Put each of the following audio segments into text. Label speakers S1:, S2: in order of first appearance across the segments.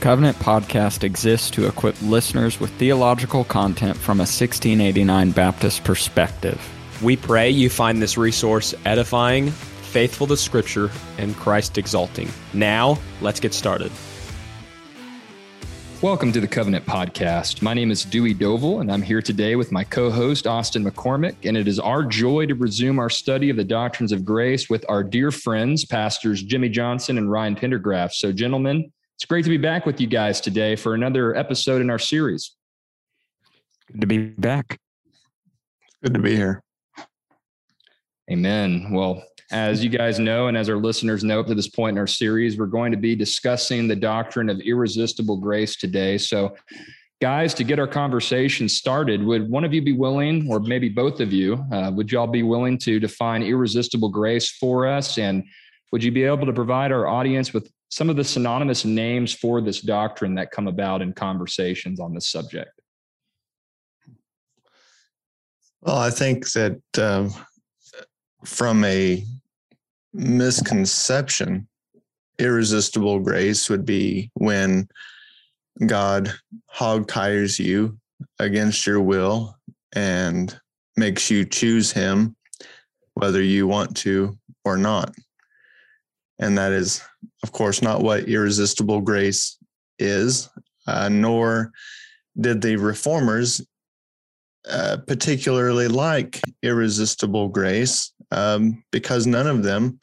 S1: Covenant podcast exists to equip listeners with theological content from a 1689 Baptist perspective.
S2: We pray you find this resource edifying, faithful to Scripture, and Christ exalting. Now, let's get started.
S3: Welcome to the Covenant Podcast. My name is Dewey Dovell, and I'm here today with my co host, Austin McCormick. And it is our joy to resume our study of the doctrines of grace with our dear friends, Pastors Jimmy Johnson and Ryan Pendergraft. So, gentlemen, it's great to be back with you guys today for another episode in our series.
S1: Good to be back.
S4: Good to be here.
S3: Amen. Well, as you guys know, and as our listeners know up to this point in our series, we're going to be discussing the doctrine of irresistible grace today. So, guys, to get our conversation started, would one of you be willing, or maybe both of you, uh, would y'all be willing to define irresistible grace for us? And would you be able to provide our audience with some of the synonymous names for this doctrine that come about in conversations on this subject?
S4: Well, I think that um, from a misconception, irresistible grace would be when God hog tires you against your will and makes you choose Him, whether you want to or not. And that is, of course, not what irresistible grace is, uh, nor did the reformers uh, particularly like irresistible grace um, because none of them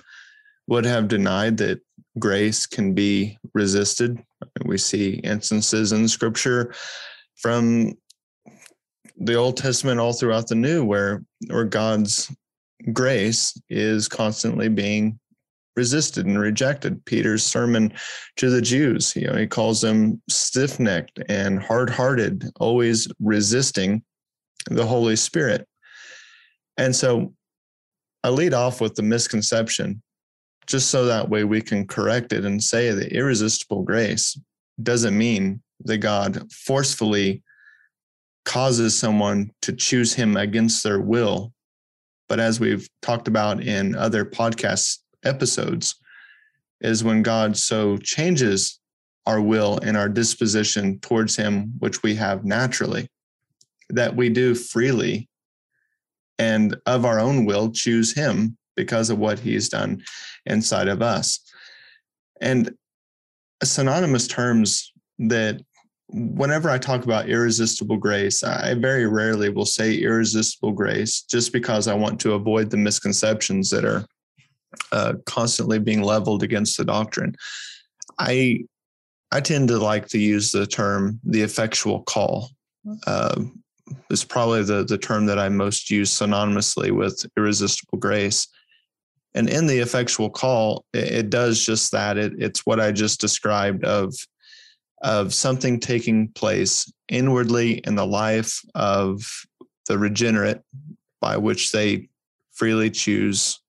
S4: would have denied that grace can be resisted. We see instances in scripture from the Old Testament all throughout the New where, where God's grace is constantly being resisted and rejected. Peter's sermon to the Jews, you know, he calls them stiff-necked and hard-hearted, always resisting the Holy Spirit. And so I lead off with the misconception just so that way we can correct it and say that irresistible grace doesn't mean that God forcefully causes someone to choose him against their will. But as we've talked about in other podcast episodes, is when God so changes our will and our disposition towards him, which we have naturally, that we do freely and of our own will choose him because of what he's done inside of us. And synonymous terms that whenever I talk about irresistible grace, I very rarely will say irresistible grace just because I want to avoid the misconceptions that are uh, constantly being leveled against the doctrine. I I tend to like to use the term the effectual call. Uh, is probably the the term that I most use synonymously with irresistible grace. And in the effectual call, it, it does just that. It, it's what I just described of of something taking place inwardly in the life of the regenerate by which they freely choose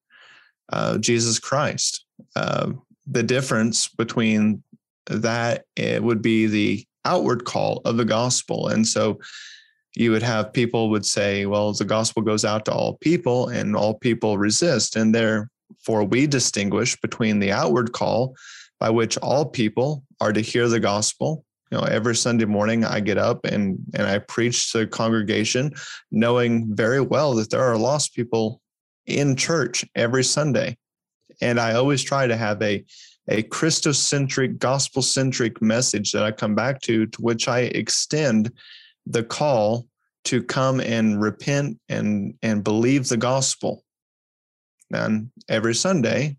S4: uh, Jesus Christ. Uh, the difference between that it would be the outward call of the gospel. And so you would have people would say, well, the gospel goes out to all people and all people resist. And therefore, we distinguish between the outward call by which all people are to hear the gospel. You know, every Sunday morning I get up and, and I preach to the congregation, knowing very well that there are lost people in church every Sunday. And I always try to have a, a Christocentric, gospel centric message that I come back to, to which I extend the call to come and repent and and believe the gospel. And every Sunday,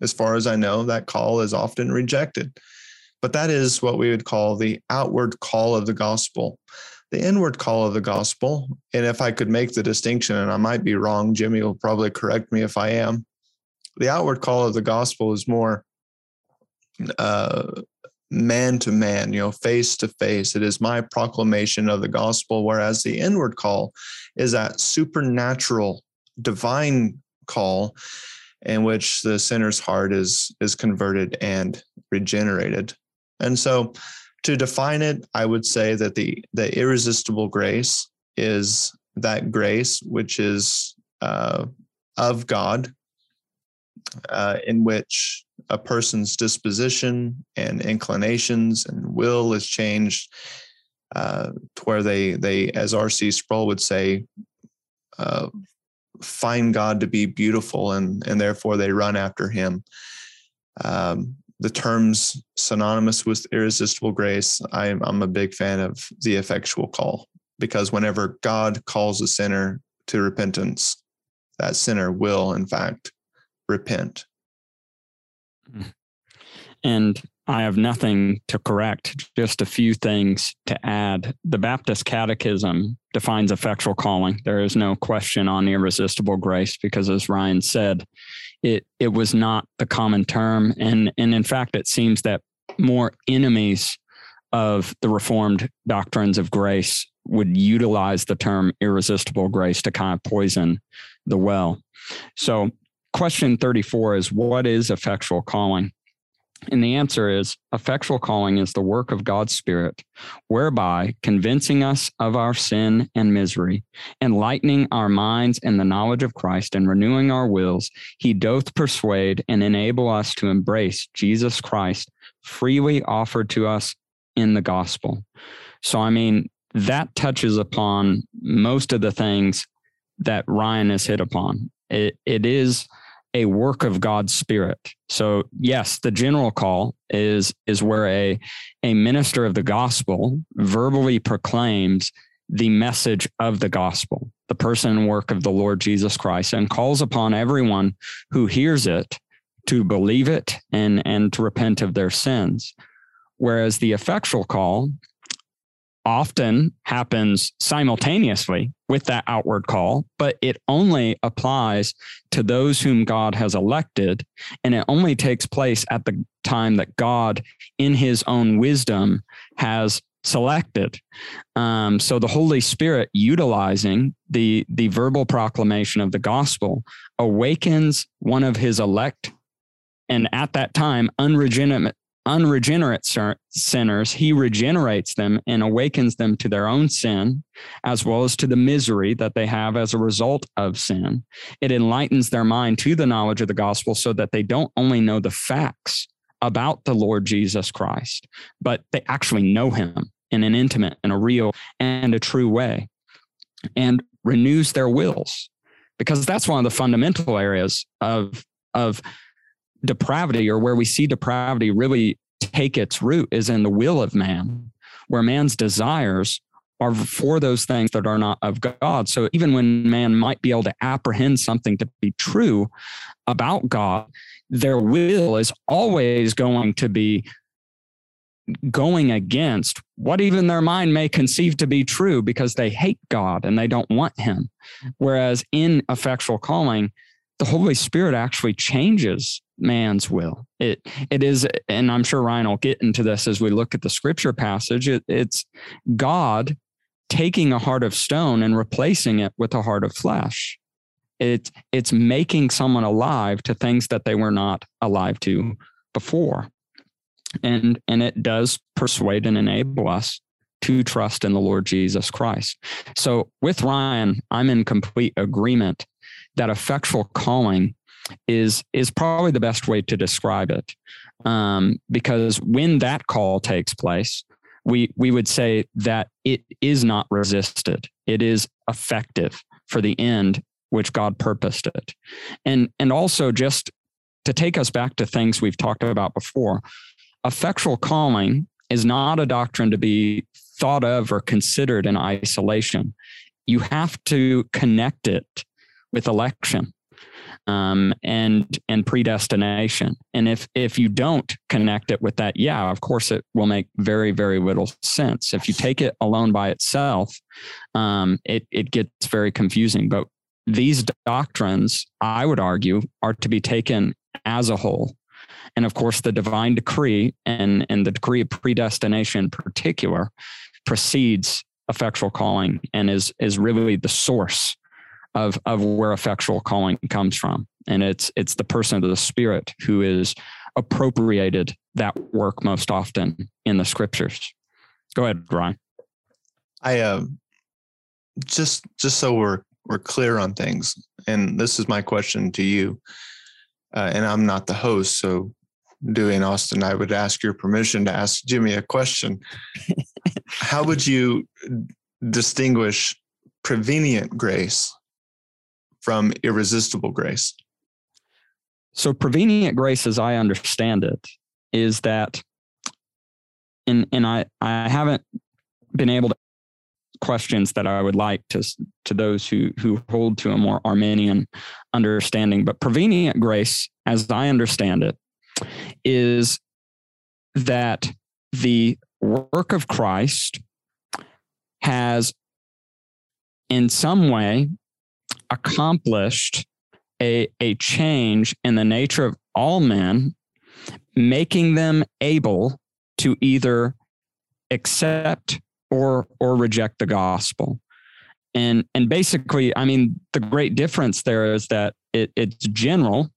S4: as far as I know, that call is often rejected. But that is what we would call the outward call of the gospel. The inward call of the gospel, and if I could make the distinction, and I might be wrong, Jimmy will probably correct me if I am. The outward call of the gospel is more uh, man to man, you know, face to face. It is my proclamation of the gospel, whereas the inward call is that supernatural, divine call in which the sinner's heart is is converted and regenerated. And so to define it, I would say that the the irresistible grace is that grace which is uh, of God uh, in which a person's disposition and inclinations and will is changed uh, to where they they as rc sproul would say uh, find god to be beautiful and and therefore they run after him. Um, the terms synonymous with irresistible grace I'm, I'm a big fan of the effectual call because whenever god calls a sinner to repentance that sinner will in fact repent
S1: and I have nothing to correct, just a few things to add. The Baptist Catechism defines effectual calling. There is no question on irresistible grace because, as Ryan said, it it was not the common term, and and in fact, it seems that more enemies of the Reformed doctrines of grace would utilize the term irresistible grace to kind of poison the well. So, question 34 is what is effectual calling? And the answer is effectual calling is the work of God's Spirit, whereby convincing us of our sin and misery, enlightening our minds in the knowledge of Christ, and renewing our wills, he doth persuade and enable us to embrace Jesus Christ freely offered to us in the gospel. So, I mean, that touches upon most of the things that Ryan has hit upon. It, it is a work of God's Spirit. So yes, the general call is is where a a minister of the gospel verbally proclaims the message of the gospel, the person and work of the Lord Jesus Christ, and calls upon everyone who hears it to believe it and and to repent of their sins. Whereas the effectual call often happens simultaneously with that outward call, but it only applies to those whom God has elected. And it only takes place at the time that God, in his own wisdom, has selected. Um, so the Holy Spirit, utilizing the, the verbal proclamation of the gospel, awakens one of his elect and at that time unregenerate unregenerate sinners, he regenerates them and awakens them to their own sin, as well as to the misery that they have as a result of sin. It enlightens their mind to the knowledge of the gospel so that they don't only know the facts about the Lord Jesus Christ, but they actually know him in an intimate and a real and a true way and renews their wills because that's one of the fundamental areas of of depravity or where we see depravity really take its root is in the will of man, where man's desires are for those things that are not of God. So even when man might be able to apprehend something to be true about God, their will is always going to be going against what even their mind may conceive to be true because they hate God and they don't want him. Whereas in effectual calling, the Holy Spirit actually changes man's will. It it is, and I'm sure Ryan will get into this as we look at the scripture passage. It, it's God taking a heart of stone and replacing it with a heart of flesh. It's it's making someone alive to things that they were not alive to before. And and it does persuade and enable us to trust in the Lord Jesus Christ. So with Ryan, I'm in complete agreement that effectual calling is is probably the best way to describe it. Um, because when that call takes place we we would say that it is not resisted. It is effective for the end which god purposed it. And and also just to take us back to things we've talked about before effectual calling is not a doctrine to be thought of or considered in isolation. You have to connect it with election um, and and predestination. And if if you don't connect it with that, yeah, of course it will make very very little sense. If you take it alone by itself, um, it it gets very confusing. But these doctrines, I would argue, are to be taken as a whole. And of course, the divine decree and, and the decree of predestination in particular precedes effectual calling and is is really the source of of where effectual calling comes from. And it's it's the person of the spirit who is appropriated that work most often in the scriptures. Go ahead ryan
S4: i uh, just just so we're we're clear on things and this is my question to you uh, and I'm not the host, so Dewey and Austin, I would ask your permission to ask Jimmy a question. How would you distinguish prevenient grace from irresistible grace?
S1: So, prevenient grace, as I understand it, is that, and and I I haven't been able to questions that I would like to to those who who hold to a more Arminian understanding. But prevenient grace, as I understand it, is that the work of Christ has in some way accomplished a, a change in the nature of all men, making them able to either accept or or reject the gospel. And and basically, I mean, the great difference there is that it, it's general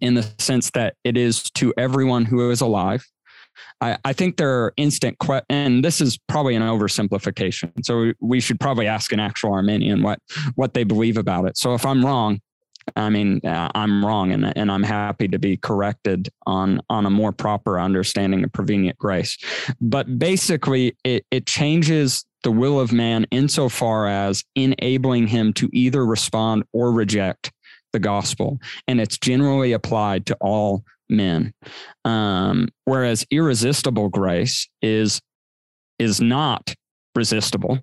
S1: in the sense that it is to everyone who is alive. I, I think there are instant que- and this is probably an oversimplification. So we should probably ask an actual Arminian what what they believe about it. So if I'm wrong, I mean uh, I'm wrong, and and I'm happy to be corrected on on a more proper understanding of prevenient grace. But basically, it it changes the will of man insofar as enabling him to either respond or reject the gospel, and it's generally applied to all men. Um, whereas irresistible grace is is not resistible.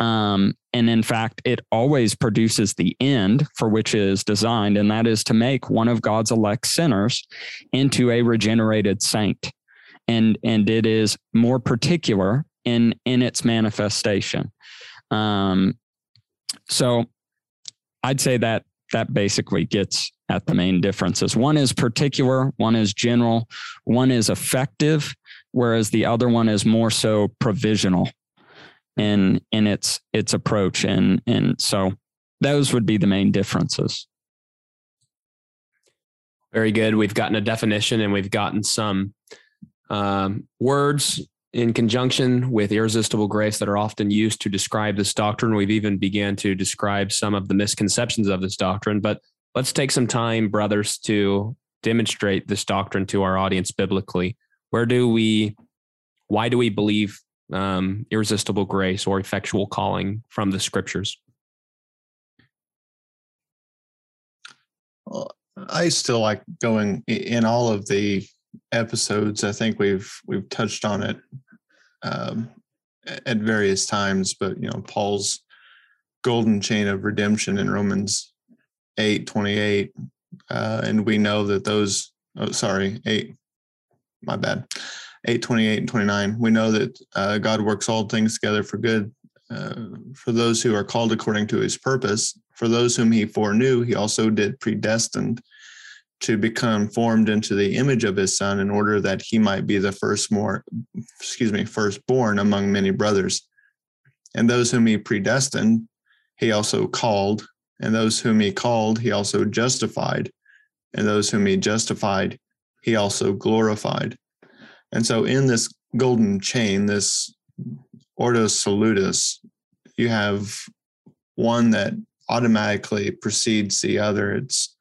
S1: Um, and in fact, it always produces the end for which it is designed, and that is to make one of God's elect sinners into a regenerated saint. And, and it is more particular in, in its manifestation. Um, so I'd say that that basically gets at the main differences. One is particular, one is general, one is effective, whereas the other one is more so provisional in in its its approach. And and so those would be the main differences.
S2: Very good. We've gotten a definition and we've gotten some um, words in conjunction with irresistible grace that are often used to describe this doctrine. We've even began to describe some of the misconceptions of this doctrine, but let's take some time, brothers, to demonstrate this doctrine to our audience biblically. Where do we, why do we believe um, irresistible grace or effectual calling from the scriptures?
S4: Well, I still like going in all of the episodes. I think we've we've touched on it um, at various times, but you know, Paul's golden chain of redemption in Romans 8 28. Uh, and we know that those, oh, sorry, 8, my bad, 8 28 and 29. We know that uh, God works all things together for good uh, for those who are called according to his purpose. For those whom he foreknew, he also did predestined to become formed into the image of his son in order that he might be the first more excuse me firstborn among many brothers and those whom he predestined he also called and those whom he called he also justified. And those whom he justified he also glorified. And so in this golden chain this ordo salutis you have one that automatically precedes the other. It's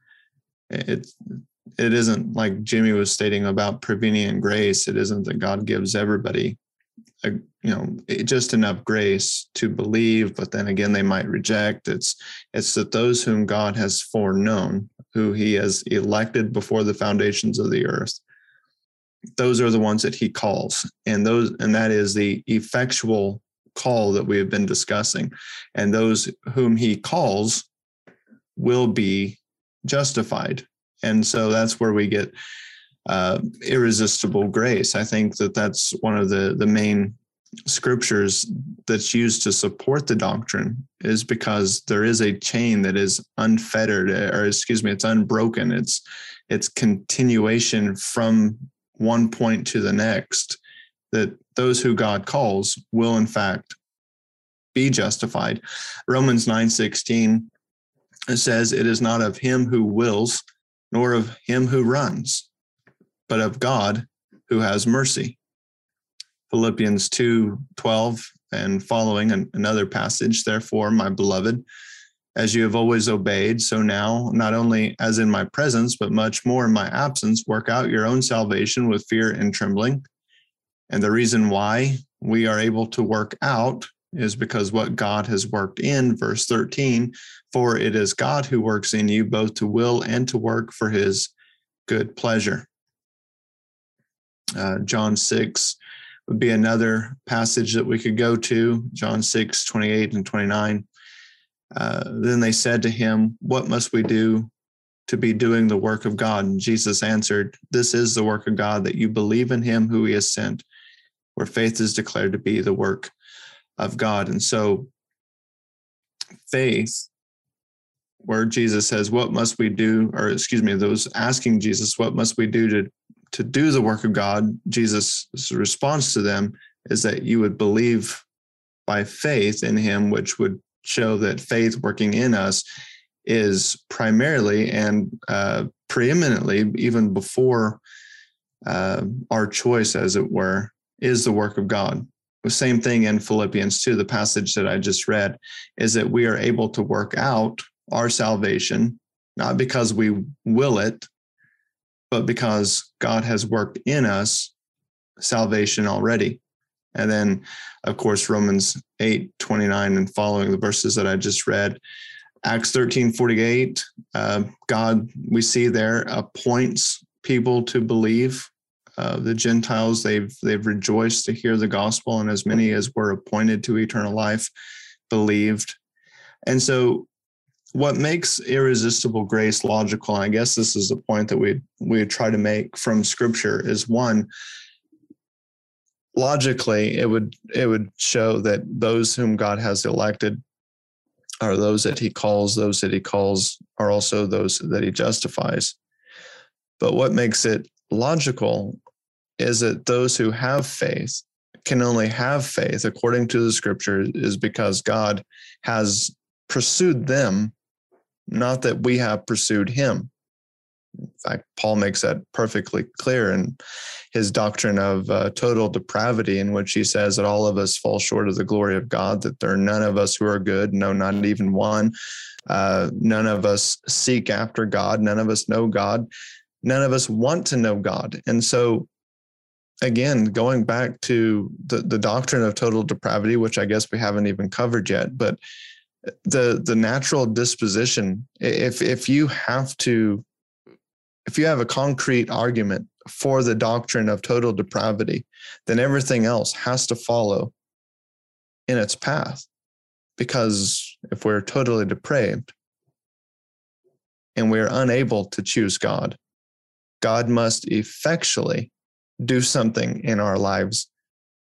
S4: it it isn't like Jimmy was stating about prevenient grace. It isn't that God gives everybody, a, you know, just enough grace to believe, but then again they might reject. It's it's that those whom God has foreknown, who He has elected before the foundations of the earth, those are the ones that He calls, and those and that is the effectual call that we have been discussing, and those whom He calls will be justified. And so that's where we get uh, irresistible grace. I think that that's one of the, the main scriptures that's used to support the doctrine is because there is a chain that is unfettered or excuse me it's unbroken it's it's continuation from one point to the next that those who god calls will in fact be justified romans 9 16 says, It is not of him who wills, nor of him who runs, but of God who has mercy. Philippians 2 12 and following another passage, therefore, my beloved, as you have always obeyed, so now, not only as in my presence, but much more in my absence, work out your own salvation with fear and trembling. And the reason why we are able to work out is because what God has worked in, verse 13, for it is God who works in you both to will and to work for his good pleasure. Uh, John 6 would be another passage that we could go to, John 6, 28 and 29. Uh, then they said to him, What must we do to be doing the work of God? And Jesus answered, This is the work of God, that you believe in him who he has sent, where faith is declared to be the work of God. And so, faith, where Jesus says, What must we do? Or, excuse me, those asking Jesus, What must we do to, to do the work of God? Jesus' response to them is that you would believe by faith in him, which would show that faith working in us is primarily and uh, preeminently, even before uh, our choice, as it were, is the work of God. The same thing in Philippians 2, the passage that I just read, is that we are able to work out our salvation, not because we will it, but because God has worked in us salvation already. And then, of course, Romans 8, 29 and following the verses that I just read. Acts 13, 48, uh, God, we see there, appoints people to believe. Uh, the Gentiles, they've they've rejoiced to hear the gospel, and as many as were appointed to eternal life believed. And so what makes irresistible grace logical, and I guess this is a point that we we try to make from scripture, is one, logically it would it would show that those whom God has elected are those that he calls those that he calls are also those that he justifies. But what makes it logical is that those who have faith can only have faith according to the scripture is because God has pursued them not that we have pursued him in fact, Paul makes that perfectly clear in his doctrine of uh, total depravity, in which he says that all of us fall short of the glory of God, that there are none of us who are good, no, not even one. Uh, none of us seek after God, none of us know God, none of us want to know God. And so, again, going back to the, the doctrine of total depravity, which I guess we haven't even covered yet, but the the natural disposition if if you have to if you have a concrete argument for the doctrine of total depravity, then everything else has to follow in its path. Because if we're totally depraved and we're unable to choose God, God must effectually do something in our lives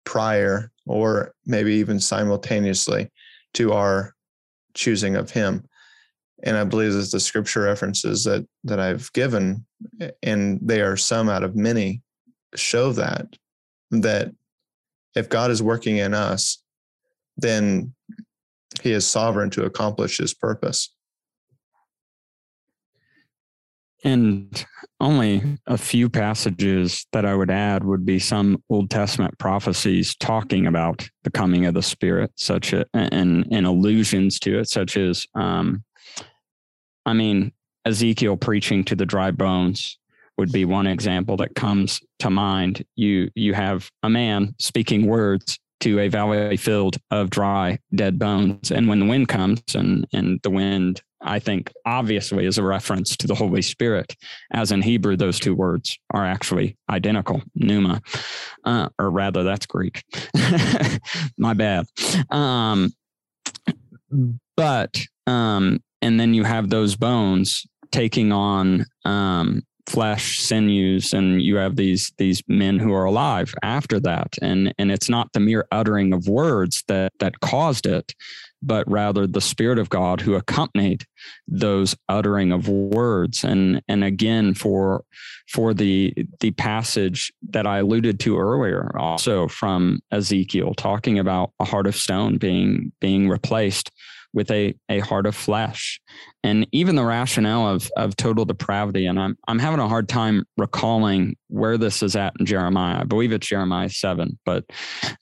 S4: prior or maybe even simultaneously to our choosing of Him and I believe that the scripture references that that I've given, and they are some out of many, show that that if God is working in us, then He is sovereign to accomplish His purpose.
S1: And only a few passages that I would add would be some Old Testament prophecies talking about the coming of the Spirit, such a, and and allusions to it, such as um, I mean, Ezekiel preaching to the dry bones would be one example that comes to mind. You you have a man speaking words to a valley filled of dry dead bones, and when the wind comes, and and the wind, I think obviously is a reference to the Holy Spirit, as in Hebrew those two words are actually identical, pneuma, uh, or rather that's Greek. My bad. Um, but um, and then you have those bones taking on um, flesh sinews and you have these these men who are alive after that and and it's not the mere uttering of words that that caused it but rather the spirit of god who accompanied those uttering of words and and again for for the the passage that i alluded to earlier also from ezekiel talking about a heart of stone being being replaced with a, a heart of flesh. And even the rationale of, of total depravity, and I'm, I'm having a hard time recalling where this is at in Jeremiah. I believe it's Jeremiah 7, but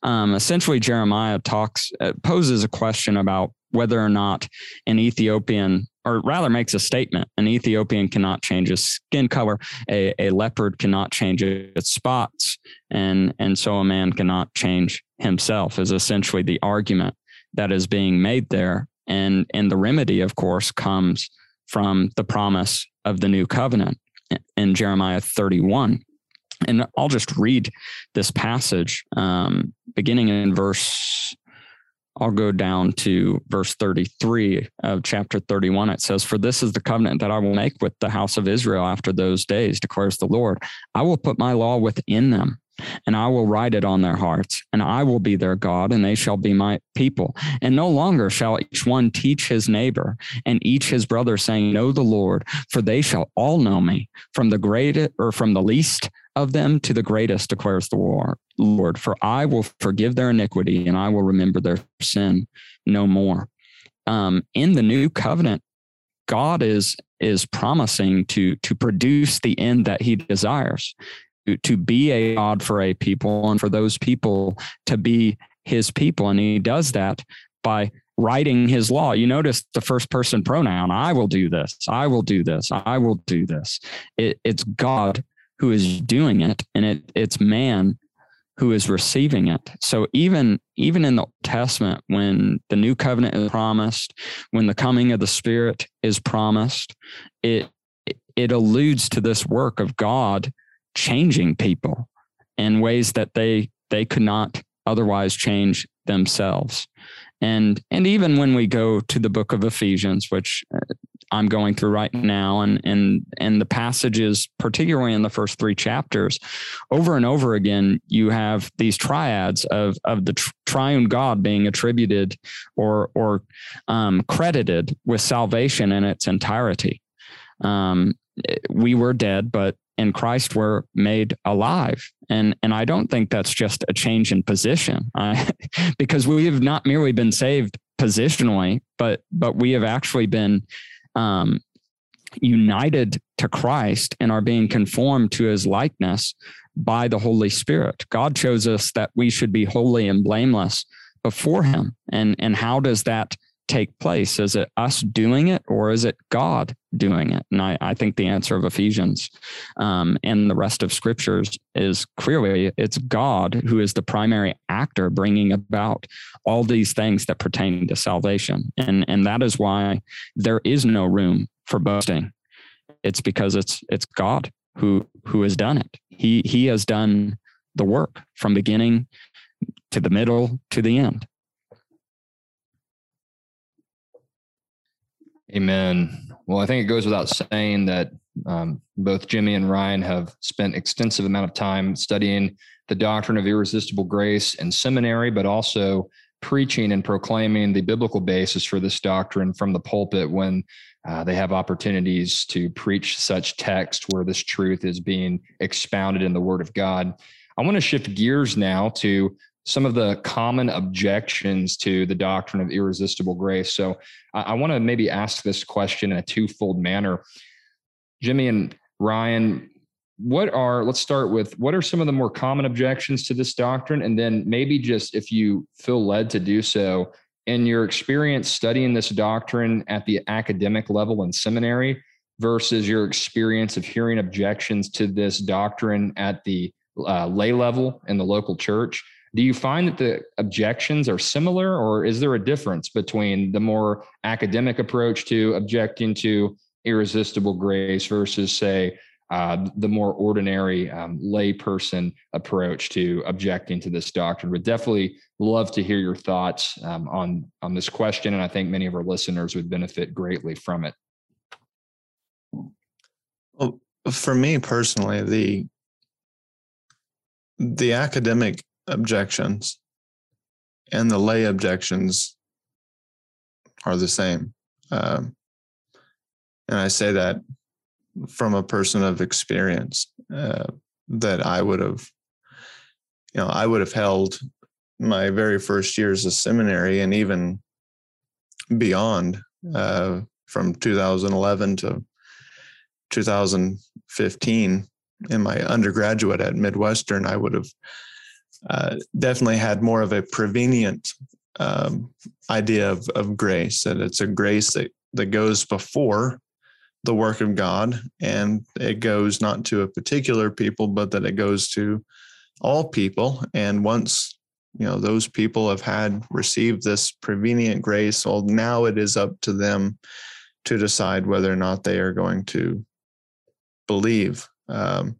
S1: um, essentially, Jeremiah talks, uh, poses a question about whether or not an Ethiopian, or rather makes a statement, an Ethiopian cannot change his skin color, a, a leopard cannot change its spots, and, and so a man cannot change himself, is essentially the argument that is being made there. And, and the remedy, of course, comes from the promise of the new covenant in Jeremiah 31. And I'll just read this passage um, beginning in verse I'll go down to verse 33 of chapter 31. It says, For this is the covenant that I will make with the house of Israel after those days, declares the Lord. I will put my law within them, and I will write it on their hearts, and I will be their God, and they shall be my people. And no longer shall each one teach his neighbor and each his brother, saying, Know the Lord, for they shall all know me, from the great or from the least of them to the greatest, declares the Lord. For I will forgive their iniquity, and I will remember their sin no more. Um, in the new covenant, God is is promising to to produce the end that He desires to be a God for a people and for those people to be his people. And he does that by writing his law. You notice the first person pronoun I will do this, I will do this, I will do this. It, it's God who is doing it, and it, it's man who is receiving it. So even even in the Testament, when the new covenant is promised, when the coming of the Spirit is promised, it it alludes to this work of God changing people in ways that they they could not otherwise change themselves. And and even when we go to the book of ephesians which uh, i'm going through right now and and and the passages particularly in the first three chapters over and over again you have these triads of of the triune god being attributed or or um, credited with salvation in its entirety. Um, we were dead but in Christ were made alive. And, and I don't think that's just a change in position I, because we have not merely been saved positionally, but, but we have actually been um, united to Christ and are being conformed to his likeness by the Holy Spirit. God chose us that we should be holy and blameless before him. And, and how does that take place? Is it us doing it or is it God doing it? And I, I think the answer of Ephesians um, and the rest of scriptures is clearly it's God who is the primary actor bringing about all these things that pertain to salvation. And, and that is why there is no room for boasting. It's because it's it's God who who has done it. He he has done the work from beginning to the middle to the end.
S3: Amen. Well, I think it goes without saying that um, both Jimmy and Ryan have spent extensive amount of time studying the doctrine of irresistible grace in seminary, but also preaching and proclaiming the biblical basis for this doctrine from the pulpit when uh, they have opportunities to preach such text where this truth is being expounded in the Word of God. I want to shift gears now to some of the common objections to the doctrine of irresistible grace. So I, I want to maybe ask this question in a twofold manner. Jimmy and Ryan, what are, let's start with what are some of the more common objections to this doctrine? And then maybe just if you feel led to do so, in your experience studying this doctrine at the academic level in seminary versus your experience of hearing objections to this doctrine at the uh, lay level in the local church, do you find that the objections are similar, or is there a difference between the more academic approach to objecting to irresistible grace versus, say, uh, the more ordinary um, layperson approach to objecting to this doctrine. Would definitely love to hear your thoughts um, on on this question, and I think many of our listeners would benefit greatly from it.
S4: Well, for me personally, the the academic objections and the lay objections are the same. Um, and I say that from a person of experience uh, that I would have, you know, I would have held my very first years of seminary and even beyond uh, from 2011 to 2015 in my undergraduate at Midwestern, I would have uh, definitely had more of a prevenient um, idea of, of grace, that it's a grace that, that goes before the work of God and it goes not to a particular people, but that it goes to all people. And once you know those people have had received this prevenient grace, well, now it is up to them to decide whether or not they are going to believe. Um,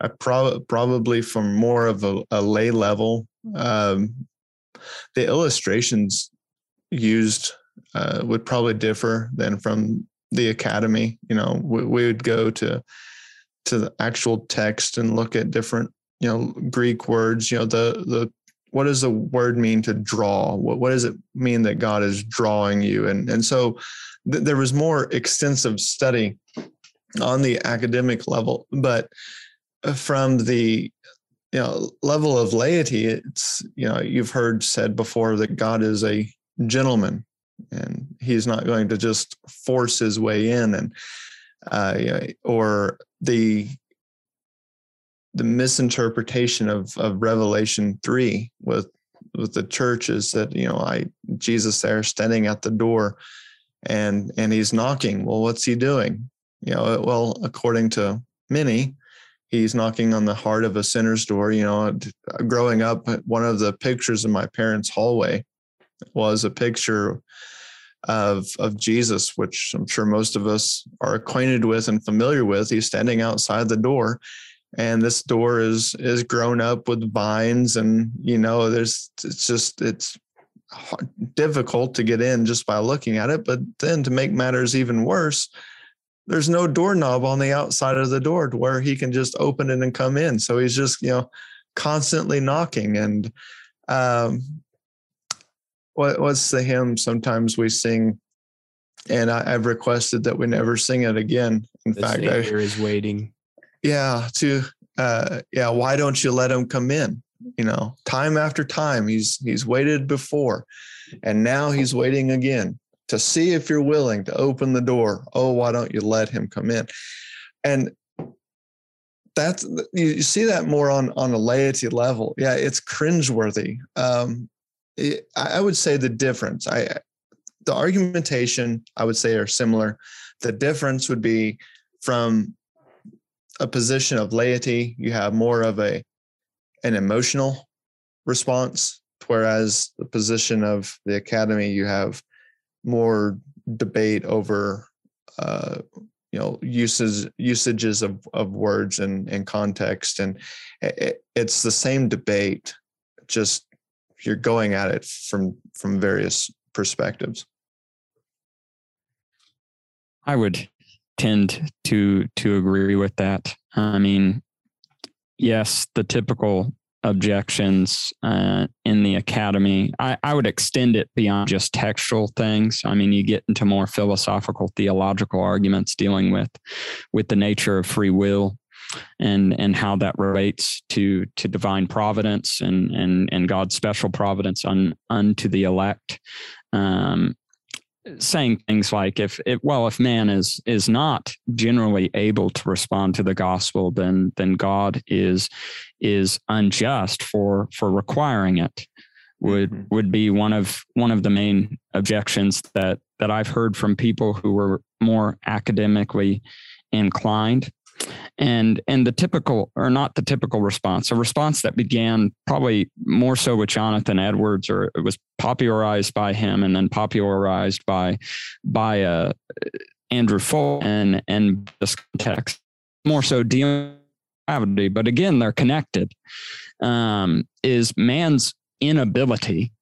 S4: I pro- probably from more of a, a lay level, um, the illustrations used uh, would probably differ than from the academy. You know, we, we, would go to to the actual text and look at different, you know, Greek words. You know, the the what does the word mean to draw? What what does it mean that God is drawing you? And and so th- there was more extensive study on the academic level, but from the you know level of laity, it's you know you've heard said before that God is a gentleman and he's not going to just force his way in and uh, or the the misinterpretation of of Revelation three with with the church is that you know I Jesus there standing at the door and and he's knocking. Well, what's he doing? You know, well, according to many, he's knocking on the heart of a sinner's door. You know, growing up, uh, one of the pictures in my parents' hallway was a picture of of Jesus, which I'm sure most of us are acquainted with and familiar with. He's standing outside the door, and this door is is grown up with vines, and you know, there's it's just it's difficult to get in just by looking at it. But then to make matters even worse, there's no doorknob on the outside of the door where he can just open it and come in. So he's just you know constantly knocking and um, what, what's the hymn sometimes we sing and I, have requested that we never sing it again. In
S2: the
S4: fact,
S2: Savior I, is waiting.
S4: Yeah, to uh, yeah. Why don't you let him come in? You know, time after time, he's he's waited before, and now he's waiting again to see if you're willing to open the door. Oh, why don't you let him come in? And that's you see that more on on a laity level. Yeah, it's cringeworthy. Um, I would say the difference. I the argumentation I would say are similar. The difference would be from a position of laity, you have more of a an emotional response, whereas the position of the academy, you have more debate over uh, you know uses usages of of words and and context, and it, it's the same debate, just you're going at it from from various perspectives.
S1: I would tend to to agree with that. I mean, yes, the typical objections uh, in the academy. I, I would extend it beyond just textual things. I mean, you get into more philosophical, theological arguments dealing with with the nature of free will and and how that relates to to divine providence and and and God's special providence un, unto the elect. Um, saying things like if it well if man is is not generally able to respond to the gospel then then god is is unjust for for requiring it would mm-hmm. would be one of one of the main objections that that I've heard from people who were more academically inclined and and the typical or not the typical response a response that began probably more so with jonathan edwards or it was popularized by him and then popularized by by uh, andrew Fuller and and this context more so dealing gravity. But again they're connected um, is man's inability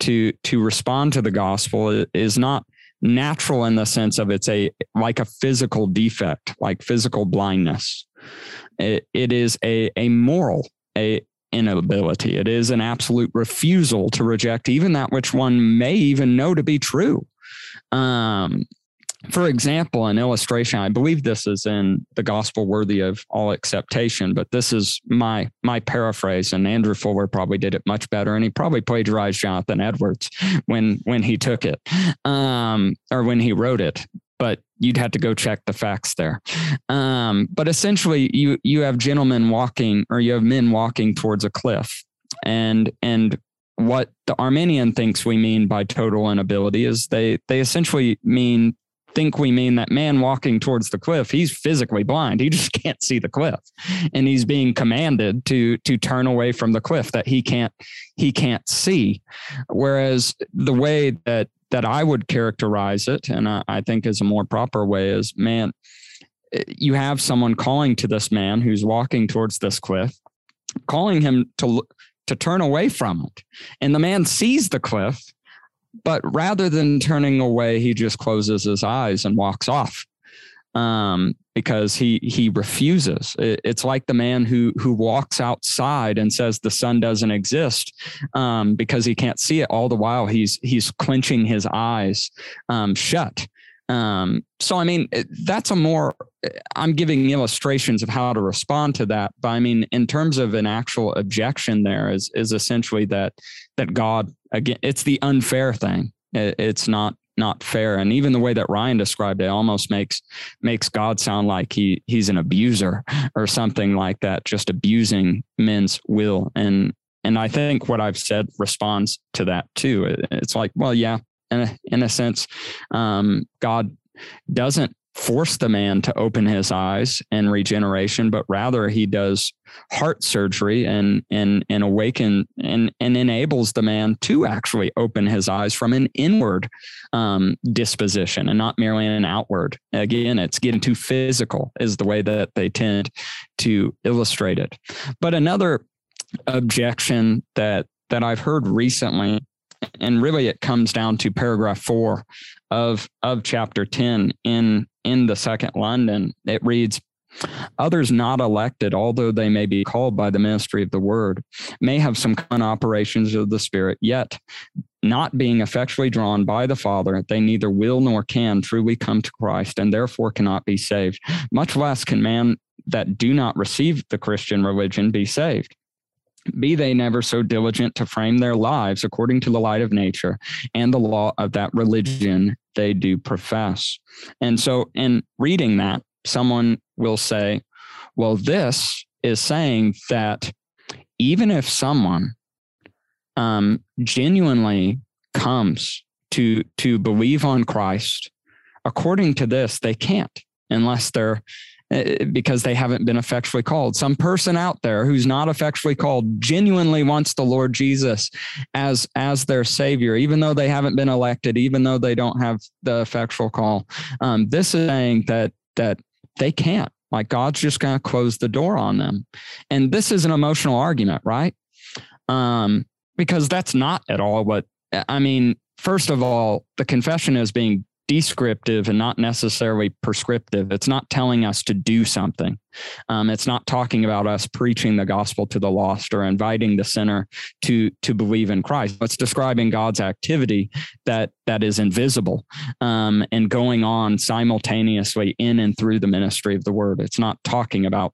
S1: to to respond to the gospel is not natural in the sense of it's a like a physical defect, like physical blindness. it, it is a, a moral a inability. It is an absolute refusal to reject even that which one may even know to be true. Um, for example, an illustration, I believe this is in the gospel worthy of all acceptation, but this is my my paraphrase, and Andrew Fuller probably did it much better, and he probably plagiarized Jonathan Edwards when when he took it, um, or when he wrote it. But you'd have to go check the facts there. Um, but essentially, you you have gentlemen walking, or you have men walking towards a cliff, and and what the Arminian thinks we mean by total inability is they they essentially mean think we mean that man walking towards the cliff he's physically blind. He just can't see the cliff. And he's being commanded to to turn away from the cliff that he can't he can't see. Whereas the way that that i would characterize it and i, I think is a more proper way is man eh, you have someone calling to this man who's walking towards this cliff calling him to to turn away from it. And the man sees the cliff but rather than turning away, he just closes his eyes and walks off um, because he he refuses. It, it's like the man who who walks outside and says the sun doesn't exist um, because he can't see it. All the while he's he's clenching his eyes um, shut. Um, so I mean that's a more I'm giving illustrations of how to respond to that. But I mean in terms of an actual objection, there is is essentially that that God again it's the unfair thing. It's not not fair and even the way that Ryan described it almost makes makes God sound like he he's an abuser or something like that just abusing men's will and and I think what I've said responds to that too it's like well yeah in a, in a sense um, God doesn't force the man to open his eyes and regeneration, but rather he does heart surgery and and and awaken and and enables the man to actually open his eyes from an inward um, disposition and not merely an outward. Again, it's getting too physical is the way that they tend to illustrate it. But another objection that that I've heard recently and really it comes down to paragraph four of of chapter 10 in in the second london it reads Others not elected, although they may be called by the ministry of the word, may have some common operations of the Spirit, yet not being effectually drawn by the Father, they neither will nor can truly come to Christ, and therefore cannot be saved. Much less can man that do not receive the Christian religion be saved be they never so diligent to frame their lives according to the light of nature and the law of that religion they do profess. And so, in reading that, someone will say, well, this is saying that even if someone um, genuinely comes to to believe on Christ, according to this, they can't unless they're because they haven't been effectually called. Some person out there who's not effectually called genuinely wants the Lord Jesus as as their Savior, even though they haven't been elected, even though they don't have the effectual call. Um, this is saying that that they can't. Like God's just going to close the door on them, and this is an emotional argument, right? Um, because that's not at all what I mean. First of all, the confession is being descriptive and not necessarily prescriptive. It's not telling us to do something. Um, it's not talking about us preaching the gospel to the lost or inviting the sinner to to believe in Christ. It's describing God's activity that that is invisible um, and going on simultaneously in and through the ministry of the word. It's not talking about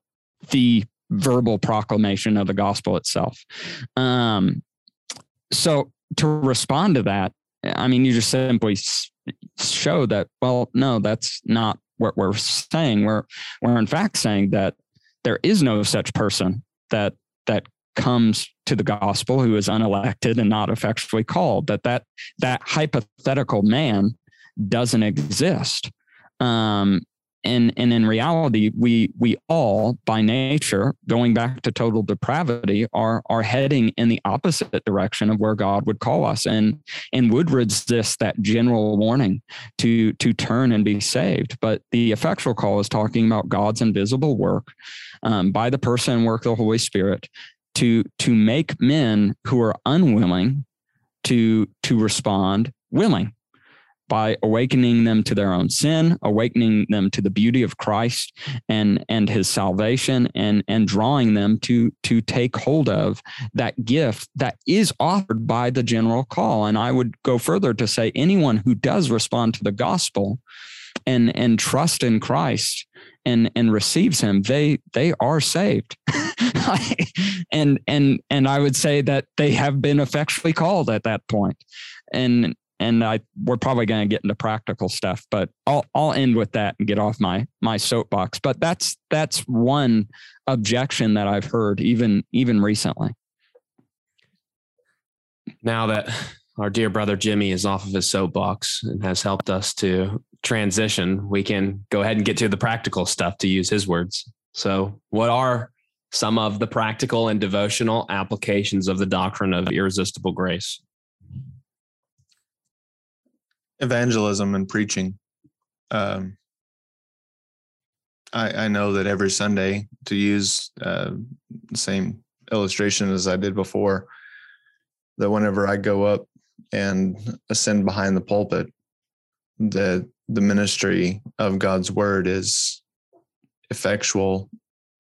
S1: the verbal proclamation of the gospel itself. Um, so to respond to that, I mean, you just simply show that well no that's not what we're saying. We're we're in fact saying that there is no such person that that comes to the gospel who is unelected and not effectually called that that that hypothetical man doesn't exist. Um, and and in reality we we all by nature going back to total depravity are are heading in the opposite direction of where god would call us and and would resist that general warning to to turn and be saved. But the effectual call is talking about god's invisible work um, by the person and work of the holy spirit to to make men who are unwilling to to respond willing by awakening them to their own sin, awakening them to the beauty of Christ and and his salvation and and drawing them to to take hold of that gift that is offered by the general call and I would go further to say anyone who does respond to the gospel and and trust in Christ and and receives him they they are saved and and and i would say that they have been effectually called at that point. and and i we're probably going to get into practical stuff but i'll i'll end with that and get off my my soapbox but that's that's one objection that i've heard even even recently
S2: now that our dear brother Jimmy is off of his soapbox and has helped us to transition, we can go ahead and get to the practical stuff to use his words. So, what are some of the practical and devotional applications of the doctrine of irresistible grace?
S4: Evangelism and preaching. Um, I, I know that every Sunday, to use uh, the same illustration as I did before, that whenever I go up and ascend behind the pulpit, the the ministry of God's word is effectual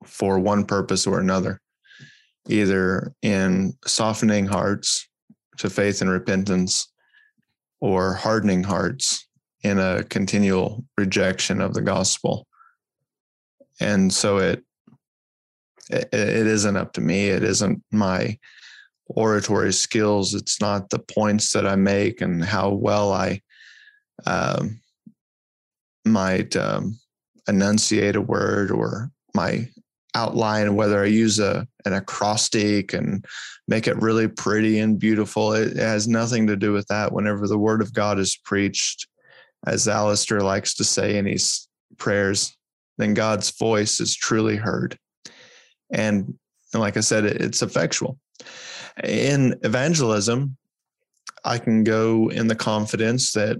S4: for one purpose or another, either in softening hearts to faith and repentance or hardening hearts in a continual rejection of the gospel. And so it, it, isn't up to me. It isn't my oratory skills. It's not the points that I make and how well I um, might um, enunciate a word or my outline, whether I use a an acrostic and make it really pretty and beautiful. It, it has nothing to do with that. Whenever the word of God is preached, as Alistair likes to say in his prayers, then God's voice is truly heard. And, and like I said, it, it's effectual. In evangelism, I can go in the confidence that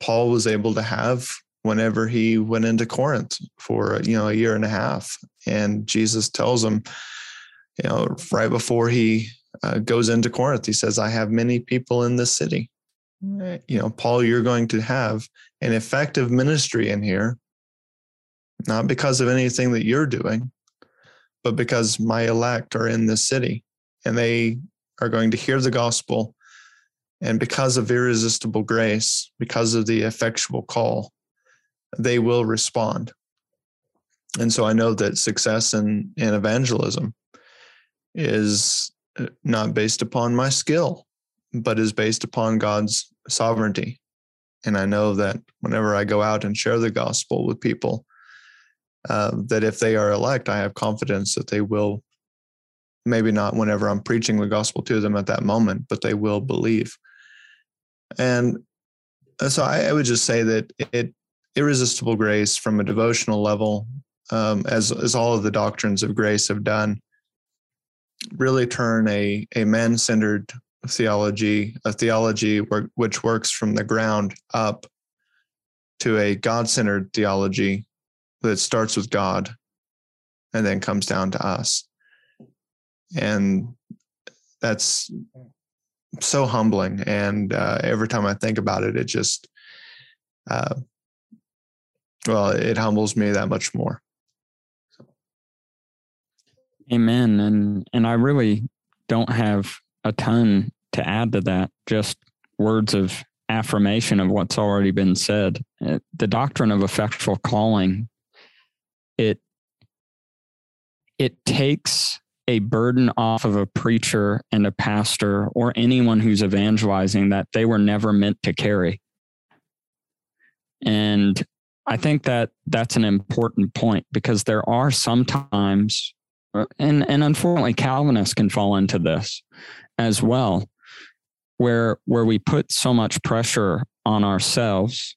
S4: Paul was able to have whenever he went into Corinth for you know a year and a half, and Jesus tells him, you know, right before he uh, goes into Corinth, he says, "I have many people in this city." You know, Paul, you're going to have an effective ministry in here, not because of anything that you're doing, but because my elect are in this city and they are going to hear the gospel. And because of irresistible grace, because of the effectual call, they will respond. And so I know that success in, in evangelism is uh, not based upon my skill, but is based upon God's sovereignty. And I know that whenever I go out and share the gospel with people, uh, that if they are elect, I have confidence that they will, maybe not whenever I'm preaching the gospel to them at that moment, but they will believe. And uh, so I, I would just say that it irresistible grace from a devotional level, um, as as all of the doctrines of grace have done, really turn a a man centered theology, a theology where, which works from the ground up, to a God centered theology that starts with God, and then comes down to us, and that's so humbling. And uh, every time I think about it, it just uh, well, it humbles me that much more.
S1: Amen. And and I really don't have a ton to add to that. Just words of affirmation of what's already been said. Uh, the doctrine of effectual calling it it takes a burden off of a preacher and a pastor or anyone who's evangelizing that they were never meant to carry. And I think that that's an important point because there are sometimes, and and unfortunately, Calvinists can fall into this as well, where where we put so much pressure on ourselves,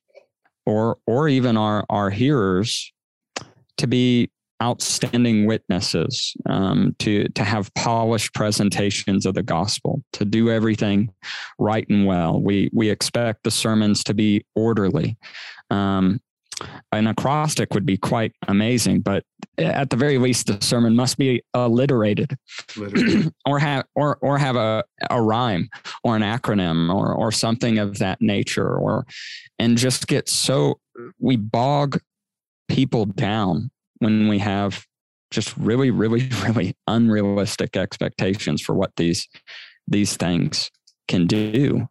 S1: or or even our our hearers, to be outstanding witnesses, um, to to have polished presentations of the gospel, to do everything right and well. We we expect the sermons to be orderly. Um, an acrostic would be quite amazing, but at the very least, the sermon must be alliterated, or have or or have a, a rhyme or an acronym or or something of that nature, or and just get so we bog people down when we have just really, really, really unrealistic expectations for what these these things can do.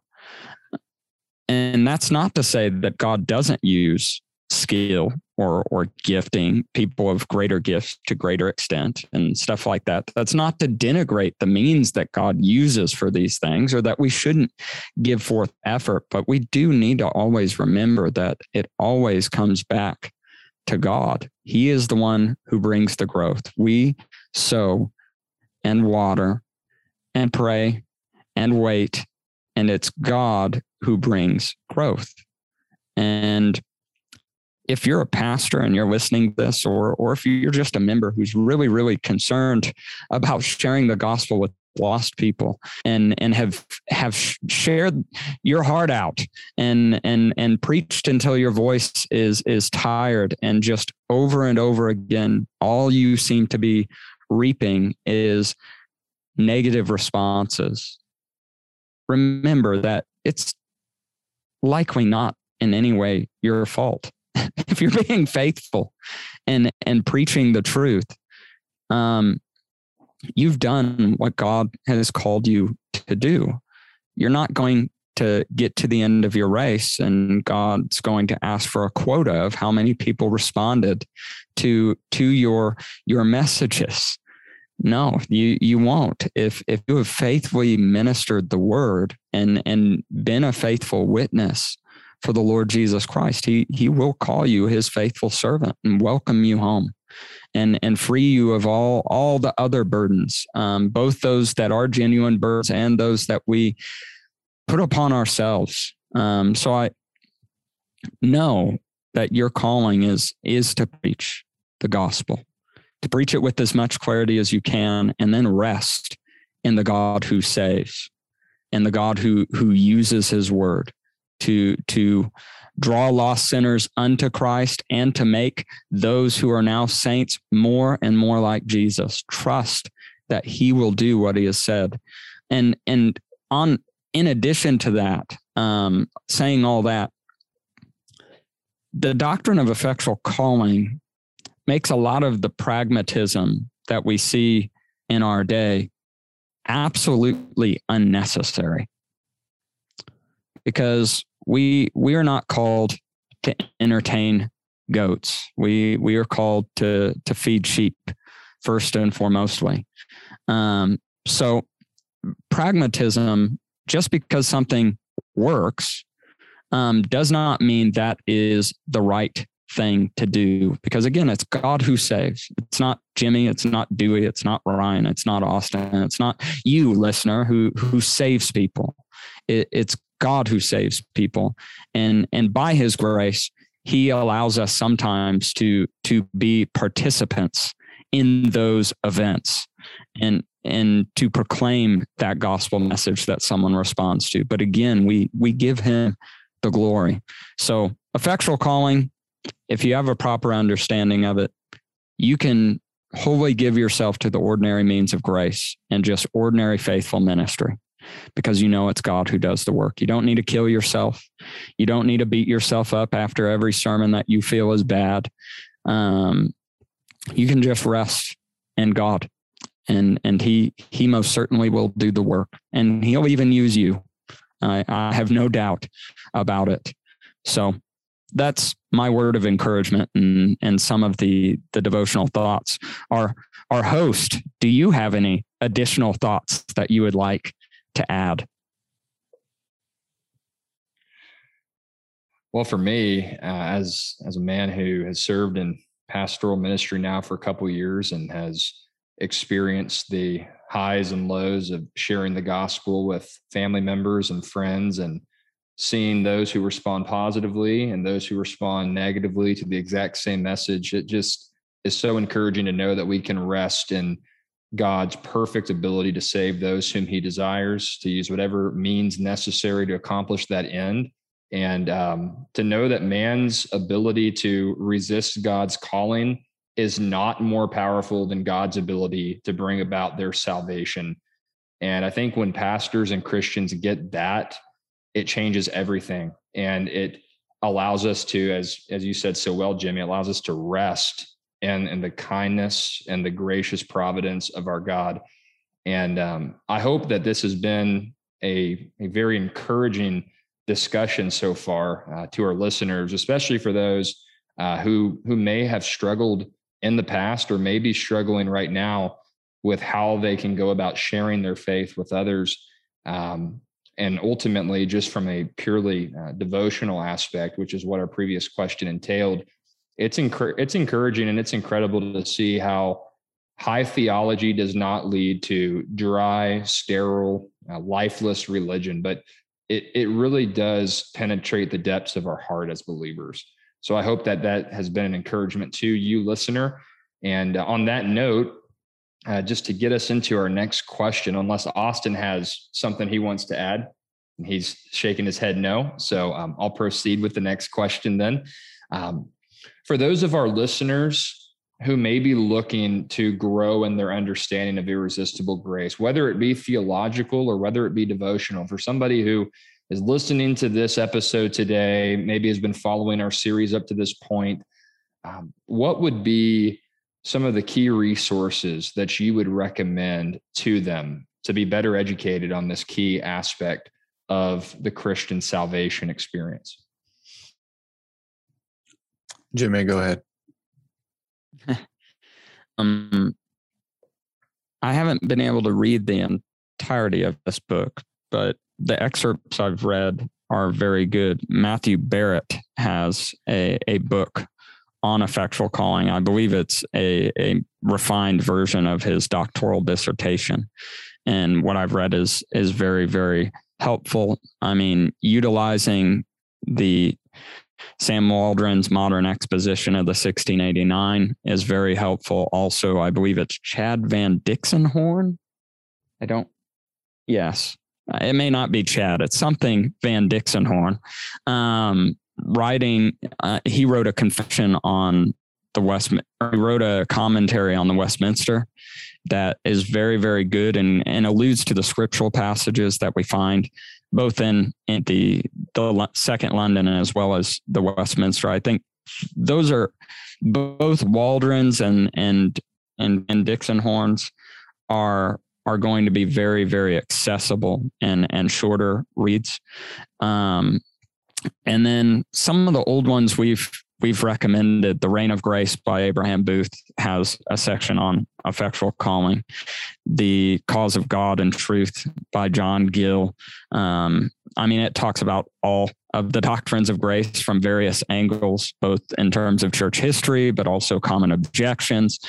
S1: And that's not to say that God doesn't use skill or or gifting people of greater gifts to greater extent and stuff like that. That's not to denigrate the means that god uses for these things or that we shouldn't give forth effort but we do need to always remember that it always comes back to god. He is the one who brings the growth. We sow and water and pray and wait and it's god who brings growth. And if you're a pastor and you're listening to this, or or if you're just a member who's really, really concerned about sharing the gospel with lost people and and have have shared your heart out and and and preached until your voice is is tired and just over and over again all you seem to be reaping is negative responses. Remember that it's likely not in any way your fault if you're being faithful and and preaching the truth um you've done what god has called you to do. You're not going to get to the end of your race and god's going to ask for a quota of how many people responded to to your your messages. No you you won't. If if you have faithfully ministered the word and and been a faithful witness for the Lord Jesus Christ. He he will call you his faithful servant and welcome you home and and free you of all all the other burdens, um, both those that are genuine burdens and those that we put upon ourselves. Um, so I know that your calling is is to preach the gospel, to preach it with as much clarity as you can, and then rest in the God who saves and the God who who uses his word to to draw lost sinners unto Christ and to make those who are now saints more and more like Jesus. Trust that he will do what he has said. And and on in addition to that, um, saying all that, the doctrine of effectual calling makes a lot of the pragmatism that we see in our day absolutely unnecessary because we we are not called to entertain goats. We we are called to to feed sheep first and foremostly. Um, so pragmatism, just because something works, um, does not mean that is the right thing to do. Because again, it's God who saves. It's not Jimmy. It's not Dewey. It's not Ryan. It's not Austin. It's not you, listener, who who saves people. It, it's God who saves people. And and by his grace, he allows us sometimes to to be participants in those events and and to proclaim that gospel message that someone responds to. But again, we we give him the glory. So effectual calling, if you have a proper understanding of it, you can wholly give yourself to the ordinary means of grace and just ordinary faithful ministry because you know it's God who does the work. You don't need to kill yourself. You don't need to beat yourself up after every sermon that you feel is bad. Um, you can just rest in God, and and He He most certainly will do the work, and He'll even use you. I, I have no doubt about it. So that's my word of encouragement and and some of the the devotional thoughts. Our our host, do you have any additional thoughts that you would like to add?
S3: Well, for me, uh, as as a man who has served in pastoral ministry now for a couple years and has experienced the highs and lows of sharing the gospel with family members and friends and seeing those who respond positively and those who respond negatively to the exact same message it just is so encouraging to know that we can rest in God's perfect ability to save those whom he desires, to use whatever means necessary to accomplish that end. And um, to know that man's ability to resist God's calling is not more powerful than God's ability to bring about their salvation. And I think when pastors and Christians get that, it changes everything. And it allows us to, as, as you said so well, Jimmy, allows us to rest and, and the kindness and the gracious providence of our God. And um, I hope that this has been a, a very encouraging discussion so far uh, to our listeners, especially for those uh, who who may have struggled in the past or may be struggling right now with how they can go about sharing their faith with others. Um, and ultimately, just from a purely uh, devotional aspect, which is what our previous question entailed, it's it's encouraging and it's incredible to see how high theology does not lead to dry, sterile, uh, lifeless religion, but it it really does penetrate the depths of our heart as believers. So I hope that that has been an encouragement to you, listener. And uh, on that note, uh, just to get us into our next question, unless Austin has something he wants to add, he's shaking his head no. So um, I'll proceed with the next question then. Um, for those of our listeners who may be looking to grow in their understanding of irresistible grace, whether it be theological or whether it be devotional, for somebody who is listening to this episode today, maybe has been following our series up to this point, um, what would be some of the key resources that you would recommend to them to be better educated on this key aspect of the Christian salvation experience?
S4: Jimmy, go ahead.
S1: um, I haven't been able to read the entirety of this book, but the excerpts I've read are very good. Matthew Barrett has a, a book on effectual calling. I believe it's a, a refined version of his doctoral dissertation. And what I've read is is very, very helpful. I mean, utilizing the Sam Waldron's modern exposition of the 1689 is very helpful. Also, I believe it's Chad Van Dixenhorn. I don't, yes, it may not be Chad. It's something Van Dixenhorn. Um, writing, uh, he wrote a confession on the West, he wrote a commentary on the Westminster that is very, very good and, and alludes to the scriptural passages that we find both in, in the the second London and as well as the Westminster. I think those are both Waldron's and and and, and Dixenhorns are are going to be very very accessible and and shorter reads. Um, and then some of the old ones we've we've recommended the reign of grace by abraham booth has a section on effectual calling. The cause of god and truth by john gill. Um, i mean it talks about all of the doctrines of grace from various angles both in terms of church history but also common objections.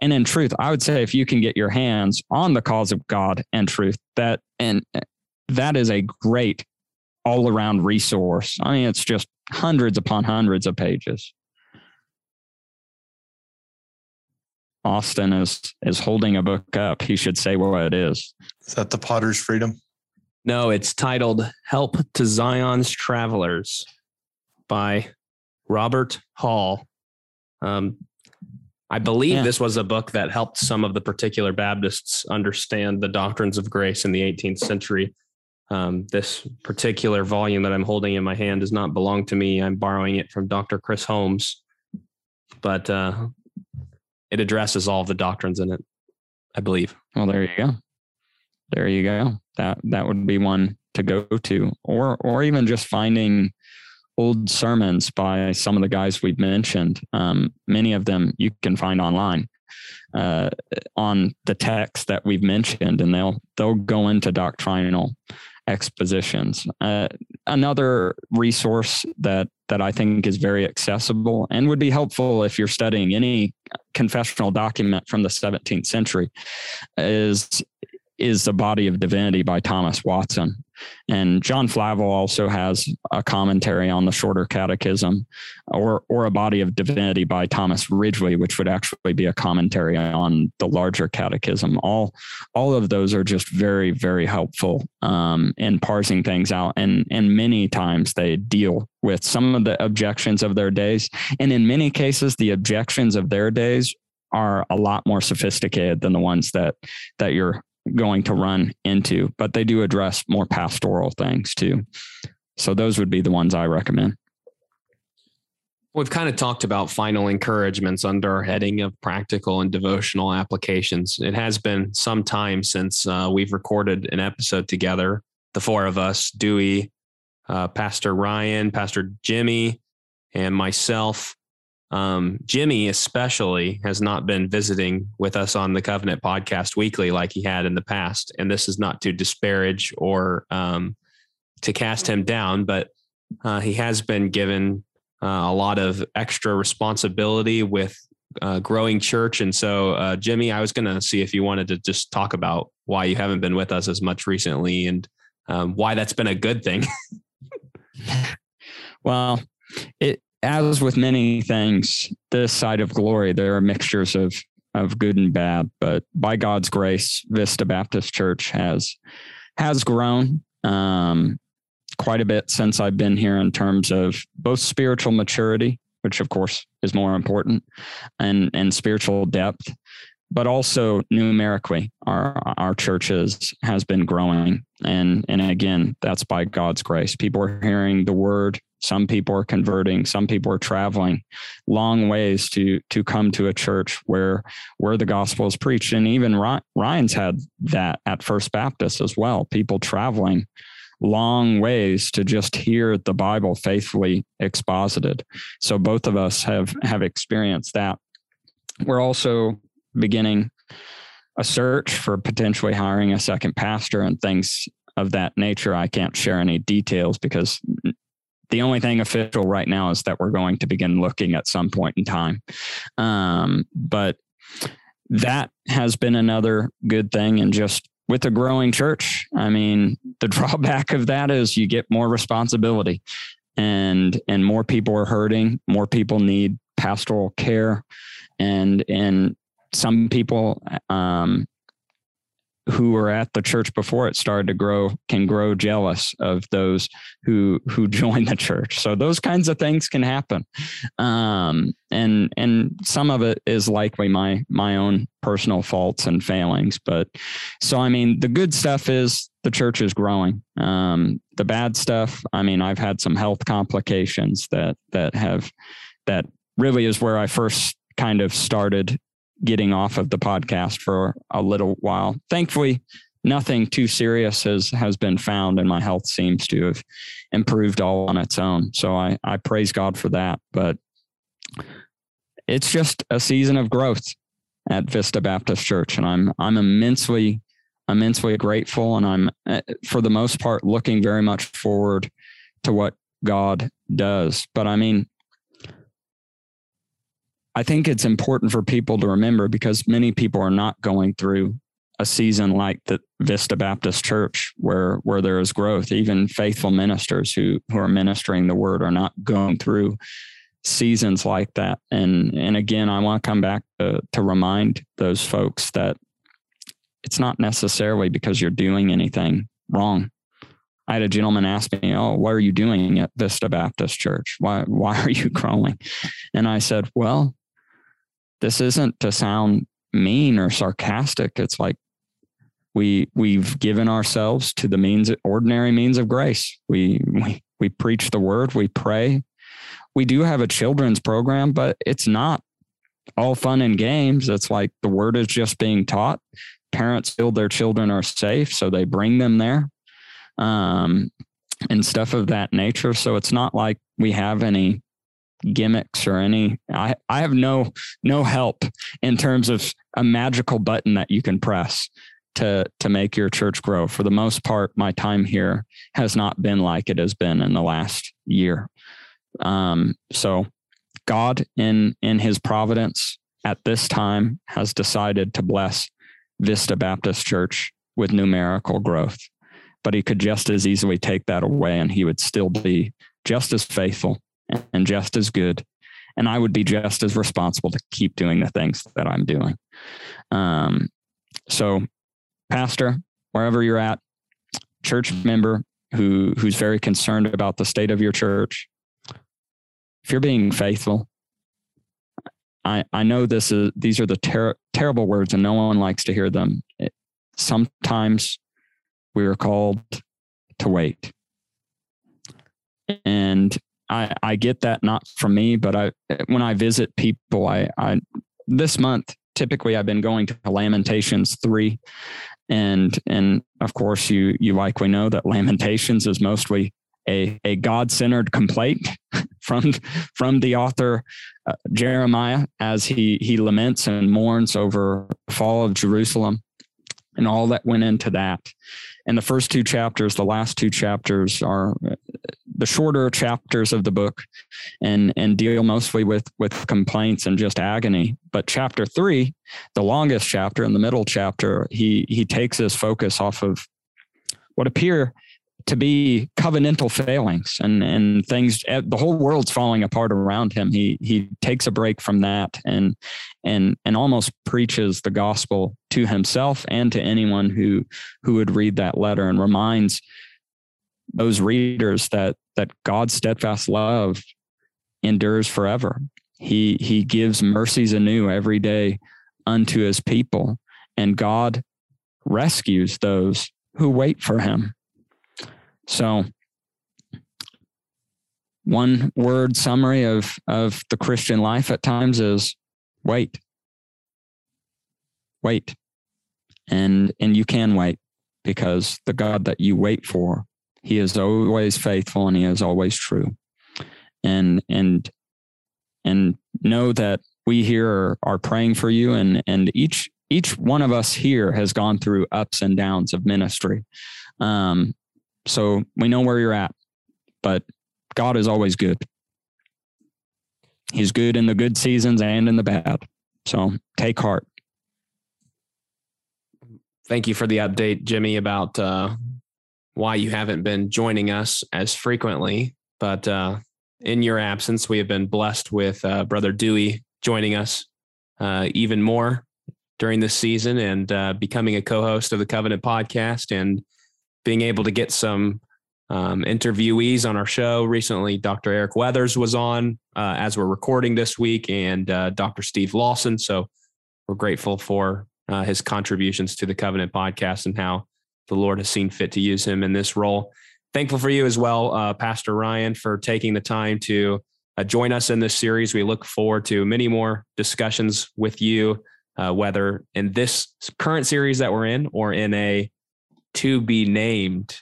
S1: And in truth i would say if you can get your hands on the cause of god and truth that and that is a great all around resource. I mean, it's just hundreds upon hundreds of pages. Austin is is holding a book up. He should say what it is.
S4: Is that the Potter's Freedom?
S2: No, it's titled "Help to Zion's Travelers" by Robert Hall. Um, I believe yeah. this was a book that helped some of the particular Baptists understand the doctrines of grace in the 18th century. Um, this particular volume that I'm holding in my hand does not belong to me. I'm borrowing it from Dr. Chris Holmes, but uh, it addresses all the doctrines in it, I believe.
S1: Well, there you go. There you go. That that would be one to go to, or or even just finding old sermons by some of the guys we've mentioned. Um, many of them you can find online uh, on the text that we've mentioned, and they'll they'll go into doctrinal expositions. Uh, another resource that that I think is very accessible and would be helpful if you're studying any confessional document from the 17th century is is the body of divinity by Thomas Watson. And John Flavel also has a commentary on the shorter catechism or, or a body of divinity by Thomas Ridgley, which would actually be a commentary on the larger catechism. All, all of those are just very, very helpful um, in parsing things out. And, and many times they deal with some of the objections of their days. And in many cases, the objections of their days are a lot more sophisticated than the ones that that you're going to run into, but they do address more pastoral things too. So those would be the ones I recommend.
S2: We've kind of talked about final encouragements under our heading of practical and devotional applications. It has been some time since uh, we've recorded an episode together, the four of us, Dewey, uh, Pastor Ryan, Pastor Jimmy, and myself. Um, Jimmy, especially, has not been visiting with us on the Covenant podcast weekly like he had in the past. And this is not to disparage or um, to cast him down, but uh, he has been given uh, a lot of extra responsibility with uh, growing church. And so, uh, Jimmy, I was going to see if you wanted to just talk about why you haven't been with us as much recently and um, why that's been a good thing.
S1: well, it as with many things, this side of glory, there are mixtures of of good and bad. But by God's grace, Vista Baptist Church has has grown um, quite a bit since I've been here in terms of both spiritual maturity, which of course is more important, and and spiritual depth, but also numerically, our our churches has been growing, and and again, that's by God's grace. People are hearing the word some people are converting some people are traveling. Long ways to to come to a church where where the gospel is preached. And even ryan's had that at first baptist as well people traveling long ways to just hear the bible faithfully exposited. So both of us have have experienced that. We're also beginning a search for potentially hiring a second pastor and things of that nature. I can't share any details because the only thing official right now is that we're going to begin looking at some point in time. Um, but that has been another good thing. And just with a growing church, I mean, the drawback of that is you get more responsibility and and more people are hurting, more people need pastoral care and and some people um, who were at the church before it started to grow can grow jealous of those who who join the church. So those kinds of things can happen. Um, and and some of it is likely my my own personal faults and failings but so i mean the good stuff is the church is growing. Um, the bad stuff i mean i've had some health complications that that have that really is where i first kind of started getting off of the podcast for a little while. Thankfully, nothing too serious has has been found, and my health seems to have improved all on its own. So I I praise God for that. But it's just a season of growth at Vista Baptist Church, and I'm I'm immensely immensely grateful, and I'm eh, for the most part looking very much forward to what God does. But I mean, I think it's important for people to remember because many people are not going through a season like the Vista Baptist Church where where there is growth. Even faithful ministers who who are ministering the word are not going through seasons like that. And and again, I want to come back to, to remind those folks that it's not necessarily because you're doing anything wrong. I had a gentleman ask me, "Oh, what are you doing at Vista Baptist Church? Why why are you growing?" And I said, "Well, this isn't to sound mean or sarcastic. It's like we we've given ourselves to the means ordinary means of grace. We we we preach the word, we pray. We do have a children's program, but it's not all fun and games. It's like the word is just being taught. Parents feel their children are safe, so they bring them there. Um, and stuff of that nature. So it's not like we have any gimmicks or any I, I have no no help in terms of a magical button that you can press to to make your church grow. For the most part my time here has not been like it has been in the last year. Um, so god in in his providence at this time has decided to bless vista baptist church with numerical growth. But he could just as easily take that away and he would still be just as faithful and just as good. And I would be just as responsible to keep doing the things that I'm doing. Um, so, pastor, wherever you're at, church member who who's very concerned about the state of your church, if you're being faithful, I I know this is these are the ter- terrible words, and no one likes to hear them. It, sometimes we are called to wait. And I, I get that not from me, but I when I visit people, I, I this month typically I've been going to Lamentations three, and and of course you you likely know that Lamentations is mostly a, a God centered complaint from, from the author uh, Jeremiah as he, he laments and mourns over the fall of Jerusalem and all that went into that. And the first two chapters, the last two chapters are uh, the shorter chapters of the book and, and deal mostly with, with complaints and just agony. But chapter three, the longest chapter in the middle chapter, he, he takes his focus off of what appear to be covenantal failings and and things the whole world's falling apart around him he he takes a break from that and and and almost preaches the gospel to himself and to anyone who who would read that letter and reminds those readers that that God's steadfast love endures forever he he gives mercies anew every day unto his people and God rescues those who wait for him so, one word summary of, of the Christian life at times is wait. Wait. And, and you can wait because the God that you wait for, he is always faithful and he is always true. And, and, and know that we here are, praying for you and, and each, each one of us here has gone through ups and downs of ministry. Um, so we know where you're at, but God is always good. He's good in the good seasons and in the bad. So take heart.
S2: Thank you for the update, Jimmy, about uh, why you haven't been joining us as frequently. But uh, in your absence, we have been blessed with uh, Brother Dewey joining us uh, even more during this season and uh, becoming a co host of the Covenant podcast and being able to get some um, interviewees on our show. Recently, Dr. Eric Weathers was on uh, as we're recording this week, and Dr. Steve Lawson. So we're grateful for uh, his contributions to the Covenant podcast and how the Lord has seen fit to use him in this role. Thankful for you as well, uh, Pastor Ryan, for taking the time to uh, join us in this series. We look forward to many more discussions with you, uh, whether in this current series that we're in or in a to be named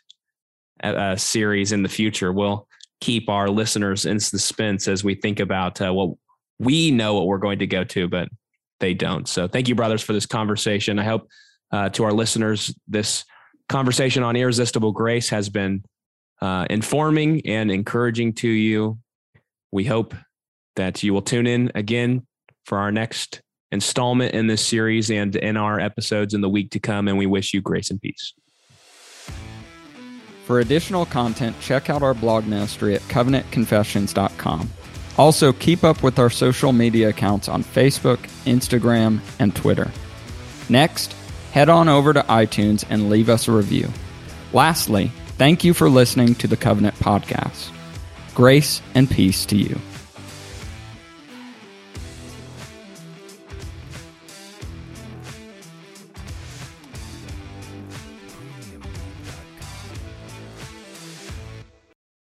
S2: uh, series in the future We'll keep our listeners in suspense as we think about uh, what we know what we're going to go to, but they don't. So thank you, brothers, for this conversation. I hope uh, to our listeners, this conversation on irresistible grace has been uh, informing and encouraging to you. We hope that you will tune in again for our next installment in this series and in our episodes in the week to come. And we wish you grace and peace.
S1: For additional content, check out our blog ministry at covenantconfessions.com. Also, keep up with our social media accounts on Facebook, Instagram, and Twitter. Next, head on over to iTunes and leave us a review. Lastly, thank you for listening to the Covenant Podcast. Grace and peace to you.